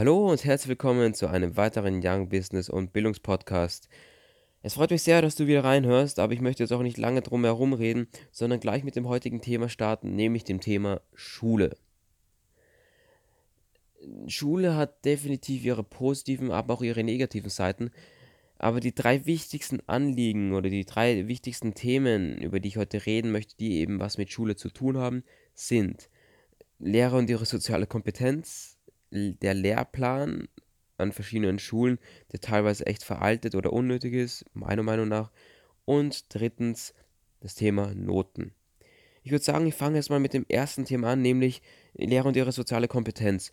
Hallo und herzlich willkommen zu einem weiteren Young Business und Bildungspodcast. Es freut mich sehr, dass du wieder reinhörst, aber ich möchte jetzt auch nicht lange drum herum reden, sondern gleich mit dem heutigen Thema starten, nämlich dem Thema Schule. Schule hat definitiv ihre positiven, aber auch ihre negativen Seiten. Aber die drei wichtigsten Anliegen oder die drei wichtigsten Themen, über die ich heute reden möchte, die eben was mit Schule zu tun haben, sind Lehrer und ihre soziale Kompetenz, der Lehrplan an verschiedenen Schulen, der teilweise echt veraltet oder unnötig ist, meiner Meinung nach. Und drittens das Thema Noten. Ich würde sagen, ich fange jetzt mal mit dem ersten Thema an, nämlich Lehrer und ihre soziale Kompetenz.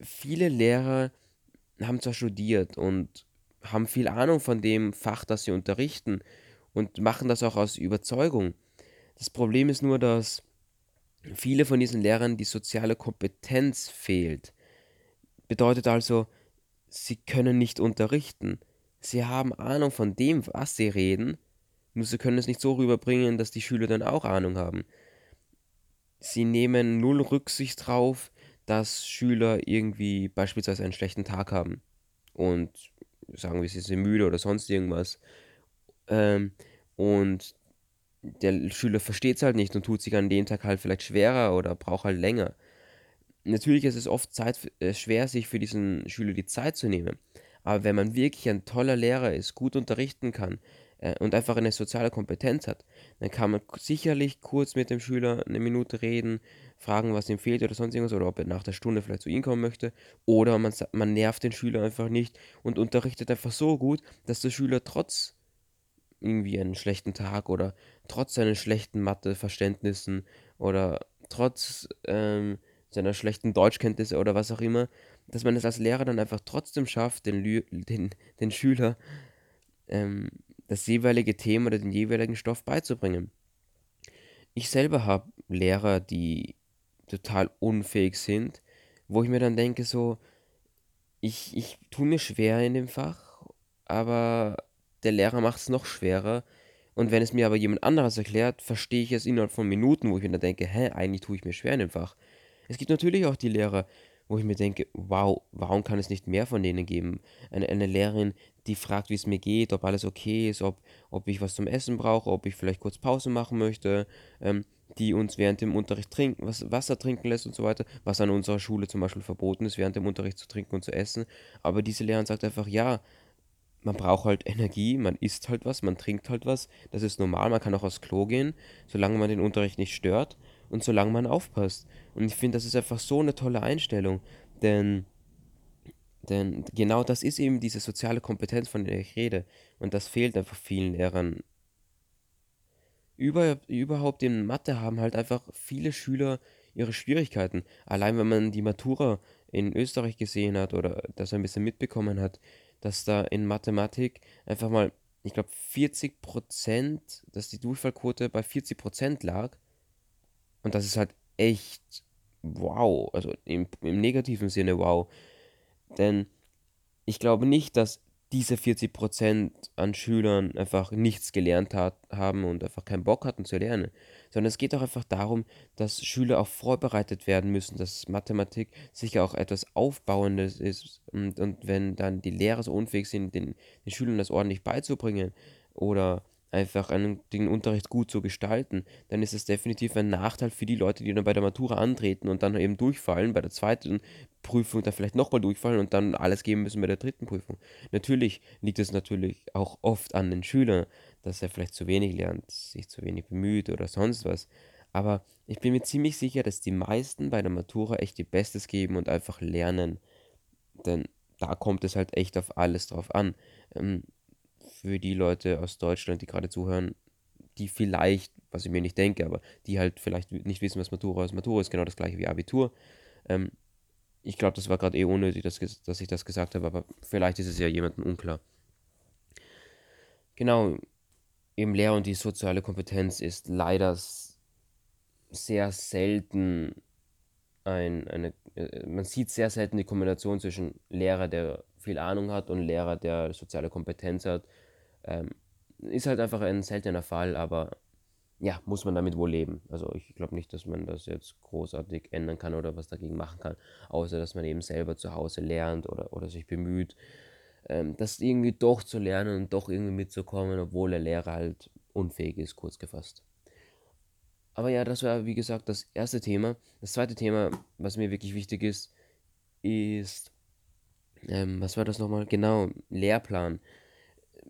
Viele Lehrer haben zwar studiert und haben viel Ahnung von dem Fach, das sie unterrichten und machen das auch aus Überzeugung. Das Problem ist nur, dass viele von diesen Lehrern die soziale Kompetenz fehlt. Bedeutet also, sie können nicht unterrichten. Sie haben Ahnung von dem, was sie reden, nur sie können es nicht so rüberbringen, dass die Schüler dann auch Ahnung haben. Sie nehmen null Rücksicht drauf, dass Schüler irgendwie beispielsweise einen schlechten Tag haben und sagen wir, sie sind müde oder sonst irgendwas. Ähm, und der Schüler versteht es halt nicht und tut sich an dem Tag halt vielleicht schwerer oder braucht halt länger natürlich ist es oft Zeit, äh, schwer, sich für diesen Schüler die Zeit zu nehmen. Aber wenn man wirklich ein toller Lehrer ist, gut unterrichten kann äh, und einfach eine soziale Kompetenz hat, dann kann man sicherlich kurz mit dem Schüler eine Minute reden, fragen, was ihm fehlt oder sonst irgendwas, oder ob er nach der Stunde vielleicht zu ihm kommen möchte. Oder man, man nervt den Schüler einfach nicht und unterrichtet einfach so gut, dass der Schüler trotz irgendwie einen schlechten Tag oder trotz seinen schlechten Matheverständnissen oder trotz ähm, seiner schlechten Deutschkenntnisse oder was auch immer, dass man es als Lehrer dann einfach trotzdem schafft, den, Lü den, den Schüler ähm, das jeweilige Thema oder den jeweiligen Stoff beizubringen. Ich selber habe Lehrer, die total unfähig sind, wo ich mir dann denke, so, ich, ich tue mir schwer in dem Fach, aber der Lehrer macht es noch schwerer. Und wenn es mir aber jemand anderes erklärt, verstehe ich es innerhalb von Minuten, wo ich mir dann denke, hä, eigentlich tue ich mir schwer in dem Fach. Es gibt natürlich auch die Lehrer, wo ich mir denke, wow, warum kann es nicht mehr von denen geben? Eine, eine Lehrerin, die fragt, wie es mir geht, ob alles okay ist, ob, ob ich was zum Essen brauche, ob ich vielleicht kurz Pause machen möchte, ähm, die uns während dem Unterricht trinken, was, Wasser trinken lässt und so weiter, was an unserer Schule zum Beispiel verboten ist, während dem Unterricht zu trinken und zu essen. Aber diese Lehrerin sagt einfach, ja, man braucht halt Energie, man isst halt was, man trinkt halt was, das ist normal, man kann auch aufs Klo gehen, solange man den Unterricht nicht stört und solange man aufpasst. Und ich finde, das ist einfach so eine tolle Einstellung, denn, denn genau das ist eben diese soziale Kompetenz, von der ich rede. Und das fehlt einfach vielen Lehrern. Über, überhaupt in Mathe haben halt einfach viele Schüler ihre Schwierigkeiten. Allein wenn man die Matura in Österreich gesehen hat oder das ein bisschen mitbekommen hat, dass da in Mathematik einfach mal, ich glaube 40 Prozent, dass die Durchfallquote bei 40 Prozent lag und das ist halt echt wow. Also im, im negativen Sinne wow. Denn ich glaube nicht, dass diese 40% an Schülern einfach nichts gelernt hat, haben und einfach keinen Bock hatten zu lernen, sondern es geht auch einfach darum, dass Schüler auch vorbereitet werden müssen, dass Mathematik sicher auch etwas Aufbauendes ist und, und wenn dann die Lehrer so unfähig sind, den, den Schülern das ordentlich beizubringen oder einfach einen, den Unterricht gut zu gestalten, dann ist es definitiv ein Nachteil für die Leute, die dann bei der Matura antreten und dann eben durchfallen, bei der zweiten Prüfung dann vielleicht nochmal durchfallen und dann alles geben müssen bei der dritten Prüfung. Natürlich liegt es natürlich auch oft an den Schülern, dass er vielleicht zu wenig lernt, sich zu wenig bemüht oder sonst was. Aber ich bin mir ziemlich sicher, dass die meisten bei der Matura echt ihr Bestes geben und einfach lernen. Denn da kommt es halt echt auf alles drauf an. Ähm, für die Leute aus Deutschland, die gerade zuhören, die vielleicht, was ich mir nicht denke, aber die halt vielleicht nicht wissen, was Matura ist. Matura ist genau das gleiche wie Abitur. Ähm, ich glaube, das war gerade eh unnötig, dass, dass ich das gesagt habe, aber vielleicht ist es ja jemandem unklar. Genau, eben Lehr- und die soziale Kompetenz ist leider sehr selten ein, eine, äh, man sieht sehr selten die Kombination zwischen Lehrer, der viel Ahnung hat und Lehrer, der soziale Kompetenz hat ähm, ist halt einfach ein seltener Fall, aber ja, muss man damit wohl leben. Also ich glaube nicht, dass man das jetzt großartig ändern kann oder was dagegen machen kann, außer dass man eben selber zu Hause lernt oder, oder sich bemüht, ähm, das irgendwie doch zu lernen und doch irgendwie mitzukommen, obwohl der Lehrer halt unfähig ist, kurz gefasst. Aber ja, das war wie gesagt das erste Thema. Das zweite Thema, was mir wirklich wichtig ist, ist, ähm, was war das nochmal? Genau, Lehrplan.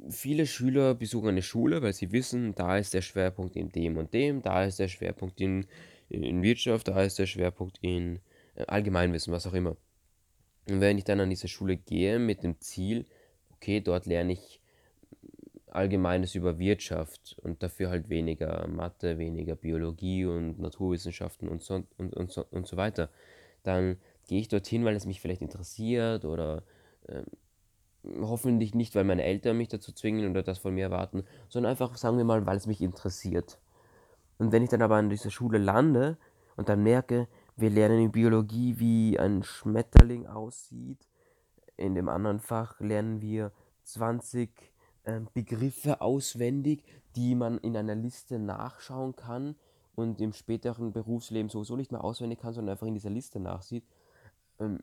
Viele Schüler besuchen eine Schule, weil sie wissen, da ist der Schwerpunkt in dem und dem, da ist der Schwerpunkt in, in Wirtschaft, da ist der Schwerpunkt in äh, Allgemeinwissen, was auch immer. Und wenn ich dann an diese Schule gehe mit dem Ziel, okay, dort lerne ich Allgemeines über Wirtschaft und dafür halt weniger Mathe, weniger Biologie und Naturwissenschaften und so, und, und so, und so weiter, dann gehe ich dorthin, weil es mich vielleicht interessiert oder ähm, hoffentlich nicht, weil meine Eltern mich dazu zwingen oder das von mir erwarten, sondern einfach, sagen wir mal, weil es mich interessiert. Und wenn ich dann aber an dieser Schule lande und dann merke, wir lernen in Biologie, wie ein Schmetterling aussieht, in dem anderen Fach lernen wir 20 ähm, Begriffe auswendig, die man in einer Liste nachschauen kann und im späteren Berufsleben sowieso nicht mehr auswendig kann, sondern einfach in dieser Liste nachsieht, ähm,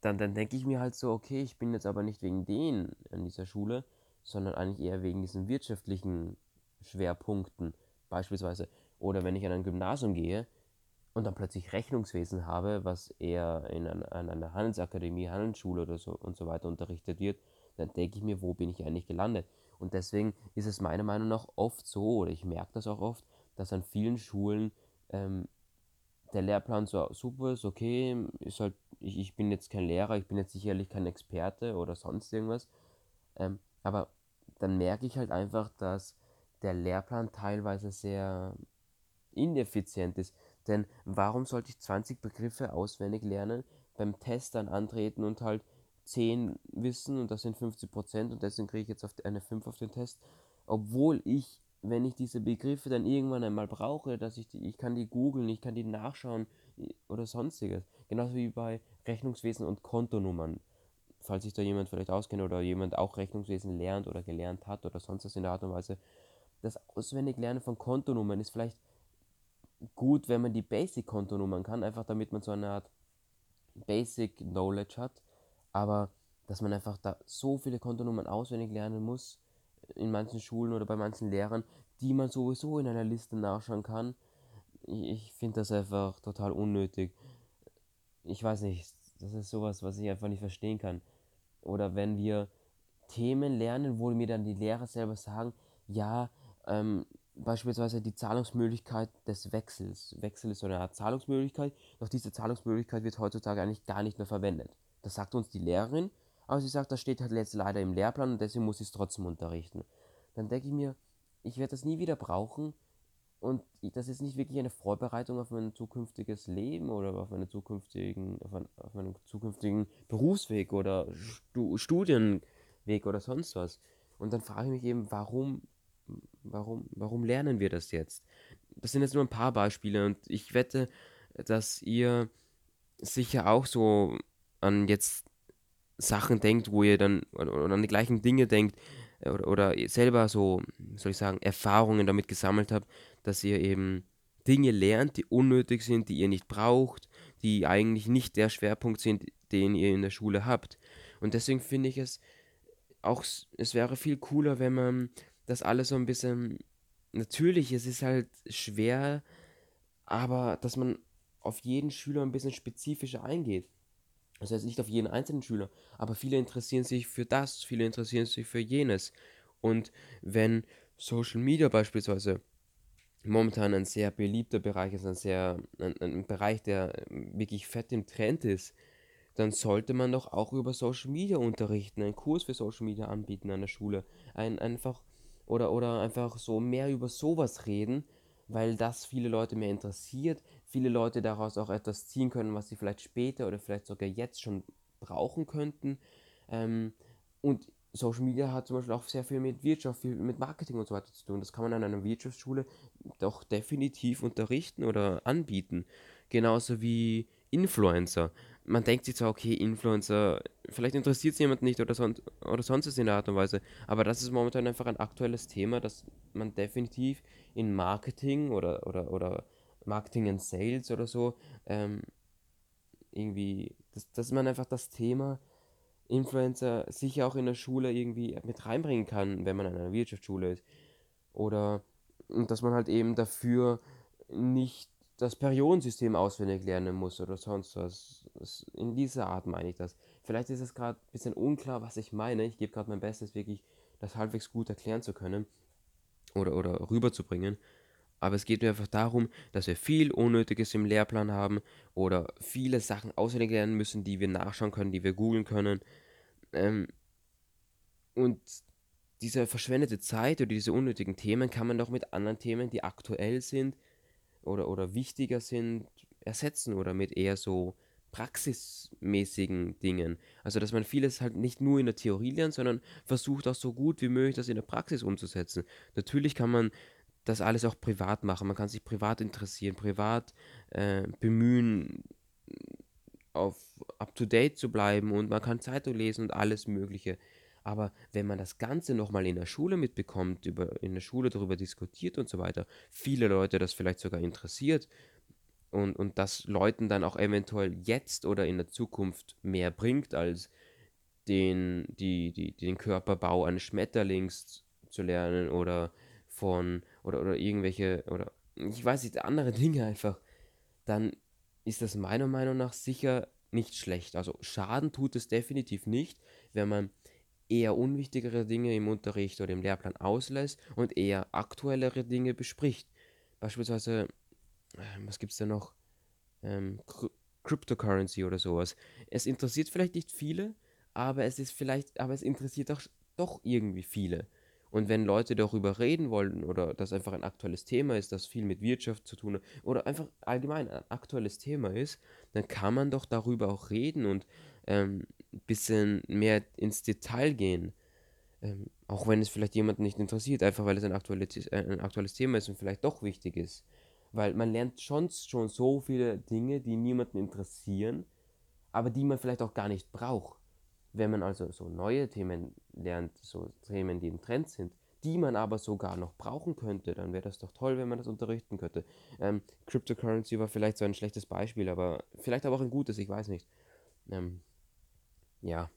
dann, dann denke ich mir halt so, okay, ich bin jetzt aber nicht wegen denen an dieser Schule, sondern eigentlich eher wegen diesen wirtschaftlichen Schwerpunkten beispielsweise. Oder wenn ich an ein Gymnasium gehe und dann plötzlich Rechnungswesen habe, was eher in an, an einer Handelsakademie, Handelsschule oder so und so weiter unterrichtet wird, dann denke ich mir, wo bin ich eigentlich gelandet? Und deswegen ist es meiner Meinung nach oft so, oder ich merke das auch oft, dass an vielen Schulen ähm, der Lehrplan so super ist, okay, ist halt, ich, ich bin jetzt kein Lehrer, ich bin jetzt sicherlich kein Experte oder sonst irgendwas, ähm, aber dann merke ich halt einfach, dass der Lehrplan teilweise sehr ineffizient ist. Denn warum sollte ich 20 Begriffe auswendig lernen, beim Test dann antreten und halt 10 wissen und das sind 50 Prozent und deswegen kriege ich jetzt auf eine 5 auf den Test, obwohl ich wenn ich diese Begriffe dann irgendwann einmal brauche, dass ich die, ich kann die googeln, ich kann die nachschauen oder sonstiges. Genauso wie bei Rechnungswesen und Kontonummern. Falls sich da jemand vielleicht auskennt oder jemand auch Rechnungswesen lernt oder gelernt hat oder sonst was in der Art und Weise. Das Auswendiglernen von Kontonummern ist vielleicht gut, wenn man die Basic-Kontonummern kann, einfach damit man so eine Art Basic Knowledge hat. Aber dass man einfach da so viele Kontonummern auswendig lernen muss, in manchen Schulen oder bei manchen Lehrern, die man sowieso in einer Liste nachschauen kann. Ich, ich finde das einfach total unnötig. Ich weiß nicht, das ist sowas, was ich einfach nicht verstehen kann. Oder wenn wir Themen lernen, wo mir dann die Lehrer selber sagen, ja, ähm, beispielsweise die Zahlungsmöglichkeit des Wechsels. Wechsel ist so eine Art Zahlungsmöglichkeit, doch diese Zahlungsmöglichkeit wird heutzutage eigentlich gar nicht mehr verwendet. Das sagt uns die Lehrerin aber sie sagt, das steht halt jetzt leider im Lehrplan und deswegen muss ich es trotzdem unterrichten. Dann denke ich mir, ich werde das nie wieder brauchen und das ist nicht wirklich eine Vorbereitung auf mein zukünftiges Leben oder auf, eine zukünftigen, auf, einen, auf einen zukünftigen Berufsweg oder Stu Studienweg oder sonst was. Und dann frage ich mich eben, warum, warum, warum lernen wir das jetzt? Das sind jetzt nur ein paar Beispiele und ich wette, dass ihr sicher auch so an jetzt Sachen denkt, wo ihr dann oder, an die gleichen Dinge denkt äh, oder, oder selber so, soll ich sagen, Erfahrungen damit gesammelt habt, dass ihr eben Dinge lernt, die unnötig sind, die ihr nicht braucht, die eigentlich nicht der Schwerpunkt sind, den ihr in der Schule habt. Und deswegen finde ich es auch, es wäre viel cooler, wenn man das alles so ein bisschen, natürlich, es ist halt schwer, aber dass man auf jeden Schüler ein bisschen spezifischer eingeht. Das heißt nicht auf jeden einzelnen Schüler, aber viele interessieren sich für das, viele interessieren sich für jenes. Und wenn Social Media beispielsweise momentan ein sehr beliebter Bereich ist, ein, sehr, ein, ein Bereich, der wirklich fett im Trend ist, dann sollte man doch auch über Social Media unterrichten, einen Kurs für Social Media anbieten an der Schule. Ein, einfach, oder, oder einfach so mehr über sowas reden, weil das viele Leute mehr interessiert, viele Leute daraus auch etwas ziehen können, was sie vielleicht später oder vielleicht sogar jetzt schon brauchen könnten. Ähm, und Social Media hat zum Beispiel auch sehr viel mit Wirtschaft, viel mit Marketing und so weiter zu tun. Das kann man an einer Wirtschaftsschule doch definitiv unterrichten oder anbieten. Genauso wie Influencer. man denkt sich zwar, okay, Influencer, vielleicht interessiert es jemand nicht oder, son oder sonst was in der Art und Weise, aber das ist momentan einfach ein aktuelles Thema, das man definitiv in Marketing oder, oder, oder Marketing and Sales oder so ähm, irgendwie, dass, dass man einfach das Thema Influencer sicher auch in der Schule irgendwie mit reinbringen kann, wenn man an einer Wirtschaftsschule ist. Oder dass man halt eben dafür nicht das Periodensystem auswendig lernen muss oder sonst was. In dieser Art meine ich das. Vielleicht ist es gerade ein bisschen unklar, was ich meine. Ich gebe gerade mein Bestes, wirklich das halbwegs gut erklären zu können oder, oder rüberzubringen. Aber es geht mir einfach darum, dass wir viel Unnötiges im Lehrplan haben oder viele Sachen auswendig lernen müssen, die wir nachschauen können, die wir googeln können. Ähm, und diese verschwendete Zeit oder diese unnötigen Themen kann man doch mit anderen Themen, die aktuell sind oder, oder wichtiger sind, ersetzen oder mit eher so praxismäßigen Dingen. Also, dass man vieles halt nicht nur in der Theorie lernt, sondern versucht auch so gut wie möglich das in der Praxis umzusetzen. Natürlich kann man das alles auch privat machen. Man kann sich privat interessieren, privat äh, bemühen, auf up-to-date zu bleiben und man kann Zeitung lesen und alles Mögliche. Aber wenn man das Ganze nochmal in der Schule mitbekommt, über, in der Schule darüber diskutiert und so weiter, viele Leute das vielleicht sogar interessiert und, und das Leuten dann auch eventuell jetzt oder in der Zukunft mehr bringt, als den, die, die, den Körperbau eines Schmetterlings zu lernen oder von oder, oder irgendwelche oder ich weiß nicht, andere Dinge einfach, dann ist das meiner Meinung nach sicher nicht schlecht. Also Schaden tut es definitiv nicht, wenn man eher unwichtigere Dinge im Unterricht oder im Lehrplan auslässt und eher aktuellere Dinge bespricht. Beispielsweise, äh, was gibt es da noch? Ähm, Cryptocurrency oder sowas. Es interessiert vielleicht nicht viele, aber es ist vielleicht, aber es interessiert doch, doch irgendwie viele. Und wenn Leute darüber reden wollen oder das einfach ein aktuelles Thema ist, das viel mit Wirtschaft zu tun hat oder einfach allgemein ein aktuelles Thema ist, dann kann man doch darüber auch reden und ähm, ein bisschen mehr ins Detail gehen. Ähm, auch wenn es vielleicht jemanden nicht interessiert, einfach weil es ein aktuelles, äh, ein aktuelles Thema ist und vielleicht doch wichtig ist. Weil man lernt schon, schon so viele Dinge, die niemanden interessieren, aber die man vielleicht auch gar nicht braucht. Wenn man also so neue Themen lernt, so Themen, die im Trend sind, die man aber sogar noch brauchen könnte, dann wäre das doch toll, wenn man das unterrichten könnte. Ähm, Cryptocurrency war vielleicht so ein schlechtes Beispiel, aber vielleicht aber auch ein gutes, ich weiß nicht. Ähm, ja.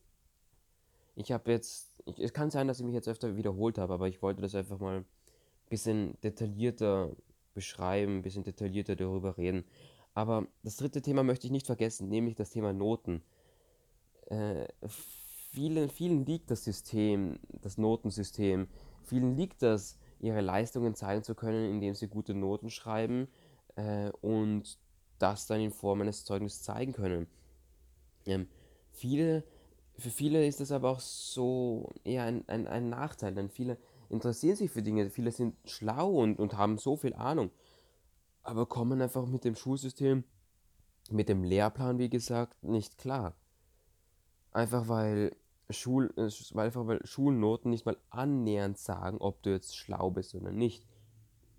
Ich habe jetzt, ich, es kann sein, dass ich mich jetzt öfter wiederholt habe, aber ich wollte das einfach mal ein bisschen detaillierter beschreiben, ein bisschen detaillierter darüber reden. Aber das dritte Thema möchte ich nicht vergessen, nämlich das Thema Noten. Äh, vielen, vielen liegt das System, das Notensystem, vielen liegt das, ihre Leistungen zeigen zu können, indem sie gute Noten schreiben äh, und das dann in Form eines Zeugnisses zeigen können. Ähm, viele, für viele ist das aber auch so eher ein, ein, ein Nachteil, denn viele interessieren sich für Dinge, viele sind schlau und, und haben so viel Ahnung, aber kommen einfach mit dem Schulsystem, mit dem Lehrplan, wie gesagt, nicht klar. Einfach weil, Schul, äh, einfach weil Schulnoten nicht mal annähernd sagen, ob du jetzt schlau bist oder nicht.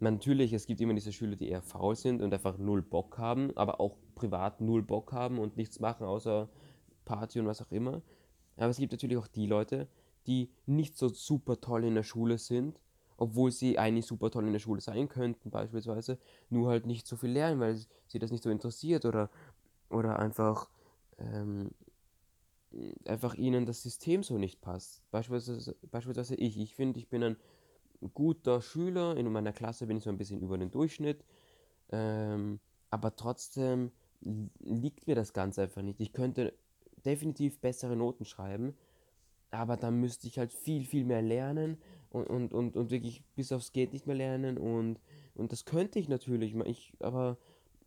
Natürlich, es gibt immer diese Schüler, die eher faul sind und einfach null Bock haben, aber auch privat null Bock haben und nichts machen, außer Party und was auch immer. Aber es gibt natürlich auch die Leute, die nicht so super toll in der Schule sind, obwohl sie eigentlich super toll in der Schule sein könnten, beispielsweise, nur halt nicht so viel lernen, weil sie das nicht so interessiert oder, oder einfach, ähm, einfach ihnen das System so nicht passt. Beispielsweise, beispielsweise ich. Ich finde, ich bin ein guter Schüler, in meiner Klasse bin ich so ein bisschen über den Durchschnitt, ähm, aber trotzdem liegt mir das Ganze einfach nicht. Ich könnte definitiv bessere Noten schreiben, aber dann müsste ich halt viel, viel mehr lernen und, und, und, und wirklich bis aufs Geht nicht mehr lernen und, und das könnte ich natürlich, ich, aber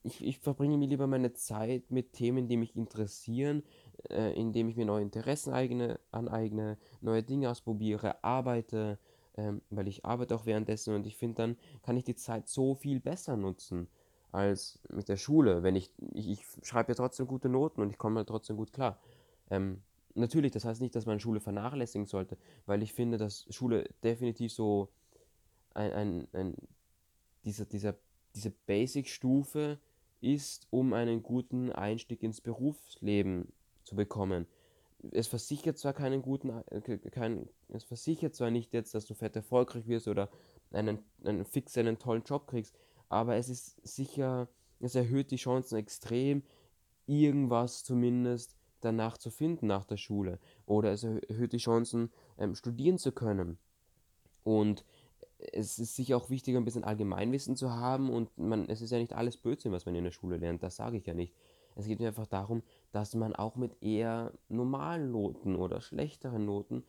ich, ich verbringe mir lieber meine Zeit mit Themen, die mich interessieren, äh, indem ich mir neue Interessen eigne, aneigne, neue Dinge ausprobiere, arbeite, ähm, weil ich arbeite auch währenddessen und ich finde, dann kann ich die Zeit so viel besser nutzen als mit der Schule. Wenn ich, ich, ich schreibe ja trotzdem gute Noten und ich komme halt trotzdem gut klar. Ähm, natürlich, das heißt nicht, dass man Schule vernachlässigen sollte, weil ich finde, dass Schule definitiv so ein, ein, ein dieser, dieser, diese Basic-Stufe ist, um einen guten Einstieg ins Berufsleben zu bekommen. Es versichert zwar keinen guten, äh, kein, es versichert zwar nicht jetzt, dass du fett erfolgreich wirst oder einen, einen fix einen tollen Job kriegst, aber es ist sicher, es erhöht die Chancen extrem, irgendwas zumindest danach zu finden nach der Schule. Oder es erhöht die Chancen, ähm, studieren zu können. Und es ist sicher auch wichtig, ein bisschen Allgemeinwissen zu haben und man, es ist ja nicht alles Blödsinn, was man in der Schule lernt, das sage ich ja nicht. Es geht mir einfach darum, dass man auch mit eher normalen Noten oder schlechteren Noten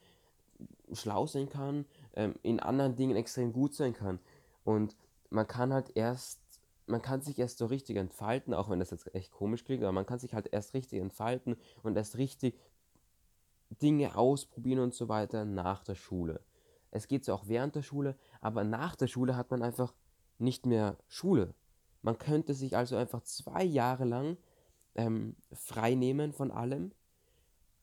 schlau sein kann, ähm, in anderen Dingen extrem gut sein kann. Und man kann halt erst, man kann sich erst so richtig entfalten, auch wenn das jetzt echt komisch klingt, aber man kann sich halt erst richtig entfalten und erst richtig Dinge ausprobieren und so weiter nach der Schule. Es geht so auch während der Schule, aber nach der Schule hat man einfach nicht mehr Schule. Man könnte sich also einfach zwei Jahre lang ähm, frei nehmen von allem,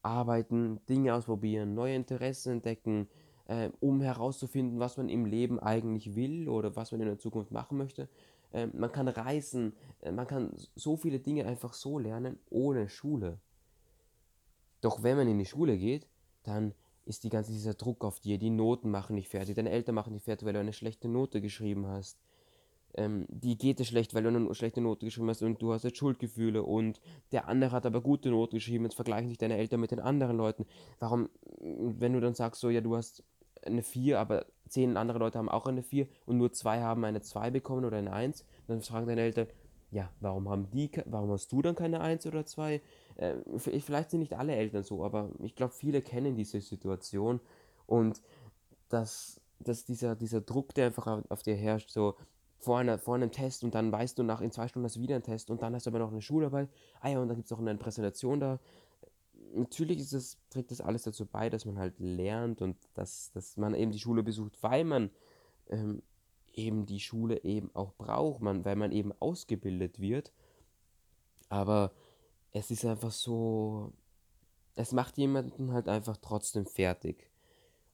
arbeiten, Dinge ausprobieren, neue Interessen entdecken, äh, um herauszufinden, was man im Leben eigentlich will oder was man in der Zukunft machen möchte. Äh, man kann reisen, äh, man kann so viele Dinge einfach so lernen ohne Schule. Doch wenn man in die Schule geht, dann ist die ganze dieser Druck auf dir, die Noten machen dich fertig, deine Eltern machen dich fertig, weil du eine schlechte Note geschrieben hast. Ähm, die geht es schlecht, weil du eine schlechte Note geschrieben hast und du hast jetzt Schuldgefühle und der andere hat aber gute Noten geschrieben, jetzt vergleichen dich deine Eltern mit den anderen Leuten. Warum, wenn du dann sagst so, ja, du hast eine 4, aber zehn andere Leute haben auch eine 4 und nur zwei haben eine 2 bekommen oder eine 1, dann fragen deine Eltern, ja, warum haben die, warum hast du dann keine 1 oder 2? Äh, vielleicht sind nicht alle Eltern so, aber ich glaube, viele kennen diese Situation und dass, dass dieser, dieser Druck, der einfach auf, auf dir herrscht, so vor, einer, vor einem Test und dann weißt du nach in zwei Stunden hast du wieder einen Test und dann hast du aber noch eine Schularbeit, ah ja, und dann gibt es auch eine Präsentation da. Natürlich ist das, trägt das alles dazu bei, dass man halt lernt und dass, dass man eben die Schule besucht, weil man ähm, eben die Schule eben auch braucht, man, weil man eben ausgebildet wird. Aber es ist einfach so, es macht jemanden halt einfach trotzdem fertig.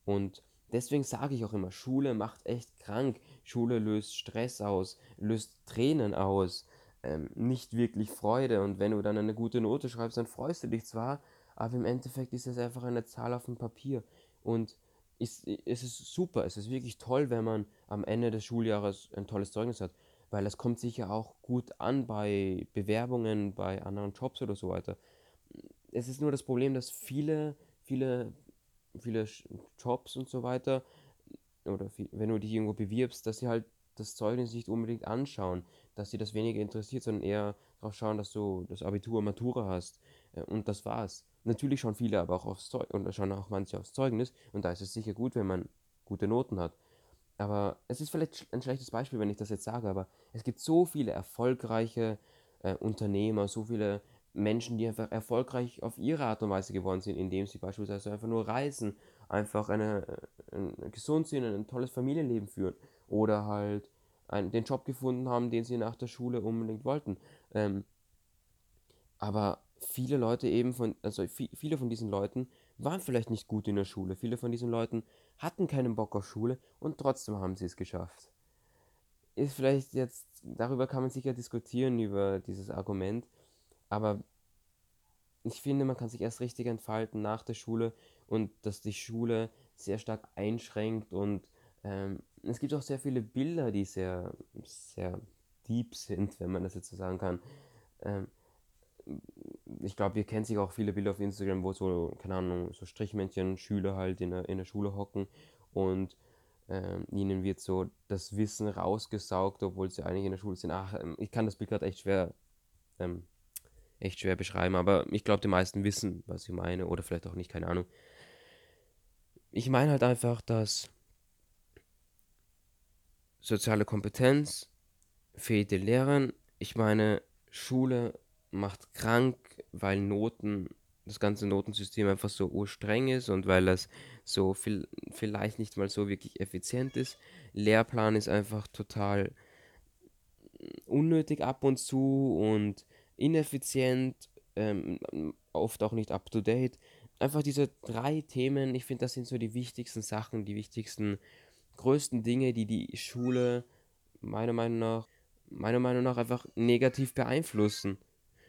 Und deswegen sage ich auch immer, Schule macht echt krank. Schule löst Stress aus, löst Tränen aus, ähm, nicht wirklich Freude. Und wenn du dann eine gute Note schreibst, dann freust du dich zwar, aber im Endeffekt ist es einfach eine Zahl auf dem Papier. Und ist, es ist super, es ist wirklich toll, wenn man am Ende des Schuljahres ein tolles Zeugnis hat, weil das kommt sicher auch gut an bei Bewerbungen, bei anderen Jobs oder so weiter. Es ist nur das Problem, dass viele, viele, viele Jobs und so weiter, oder viel, wenn du dich irgendwo bewirbst, dass sie halt das Zeugnis nicht unbedingt anschauen, dass sie das weniger interessiert, sondern eher darauf schauen, dass du das Abitur, Matura hast. Äh, und das war's. Natürlich schauen viele aber auch aufs Zeugnis und schauen auch manche aufs Zeugnis und da ist es sicher gut, wenn man gute Noten hat. Aber es ist vielleicht ein schlechtes Beispiel, wenn ich das jetzt sage, aber es gibt so viele erfolgreiche äh, Unternehmer, so viele Menschen, die einfach erfolgreich auf ihre Art und Weise geworden sind, indem sie beispielsweise einfach nur reisen, einfach eine, äh, gesund sind, ein tolles Familienleben führen oder halt einen, den Job gefunden haben, den sie nach der Schule unbedingt wollten. Ähm, aber viele Leute eben von, also viele von diesen Leuten waren vielleicht nicht gut in der Schule. Viele von diesen Leuten hatten keinen Bock auf Schule und trotzdem haben sie es geschafft. Ist vielleicht jetzt, darüber kann man sicher diskutieren, über dieses Argument, aber ich finde, man kann sich erst richtig entfalten nach der Schule und dass die Schule sehr stark einschränkt und ähm, es gibt auch sehr viele Bilder, die sehr, sehr deep sind, wenn man das jetzt so sagen kann. Ähm, ich glaube, ihr kennt sich auch viele Bilder auf Instagram, wo so, keine Ahnung, so Strichmännchen, Schüler halt in der, in der Schule hocken und ähm, ihnen wird so das Wissen rausgesaugt, obwohl sie eigentlich in der Schule sind. Ach, ähm, ich kann das Bild gerade echt schwer, ähm, echt schwer beschreiben, aber ich glaube, die meisten wissen, was ich meine, oder vielleicht auch nicht, keine Ahnung. Ich meine halt einfach, dass soziale Kompetenz, fähige Lehrern, ich meine, Schule macht krank, weil Noten, das ganze Notensystem einfach so urstreng ist und weil das so viel, vielleicht nicht mal so wirklich effizient ist. Lehrplan ist einfach total unnötig ab und zu und ineffizient, ähm, oft auch nicht up to date. Einfach diese drei Themen, ich finde, das sind so die wichtigsten Sachen, die wichtigsten, größten Dinge, die die Schule meiner Meinung nach meiner Meinung nach einfach negativ beeinflussen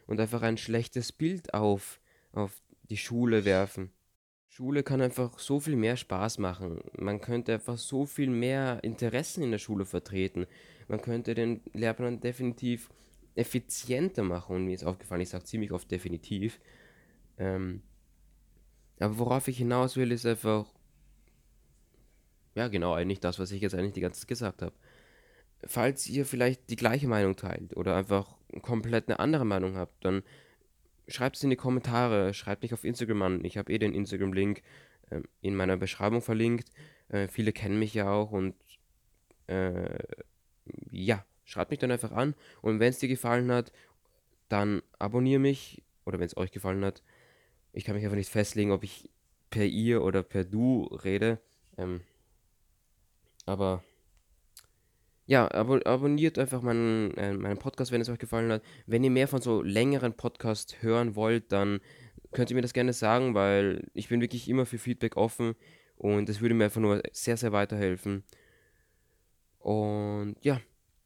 und einfach ein schlechtes Bild auf, auf die Schule werfen. Schule kann einfach so viel mehr Spaß machen. Man könnte einfach so viel mehr Interessen in der Schule vertreten. Man könnte den Lehrplan definitiv effizienter machen. Und mir ist aufgefallen, ich sage ziemlich oft definitiv. Ähm, aber worauf ich hinaus will, ist einfach, ja genau, eigentlich das, was ich jetzt eigentlich die ganze Zeit gesagt habe. Falls ihr vielleicht die gleiche Meinung teilt oder einfach komplett eine andere Meinung habt, dann schreibt es in die Kommentare, schreibt mich auf Instagram an. Ich habe eh den Instagram-Link äh, in meiner Beschreibung verlinkt. Äh, viele kennen mich ja auch und äh, ja, schreibt mich dann einfach an. Und wenn es dir gefallen hat, dann abonniere mich. Oder wenn es euch gefallen hat. Ich kann mich einfach nicht festlegen, ob ich per ihr oder per du rede. Ähm, aber ja, abo abonniert einfach meinen, äh, meinen Podcast, wenn es euch gefallen hat. Wenn ihr mehr von so längeren Podcasts hören wollt, dann könnt ihr mir das gerne sagen, weil ich bin wirklich immer für Feedback offen und es würde mir einfach nur sehr, sehr weiterhelfen. Und ja,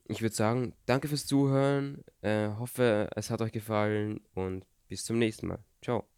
ich würde sagen, danke fürs Zuhören, äh, hoffe, es hat euch gefallen und bis zum nächsten Mal. Ciao.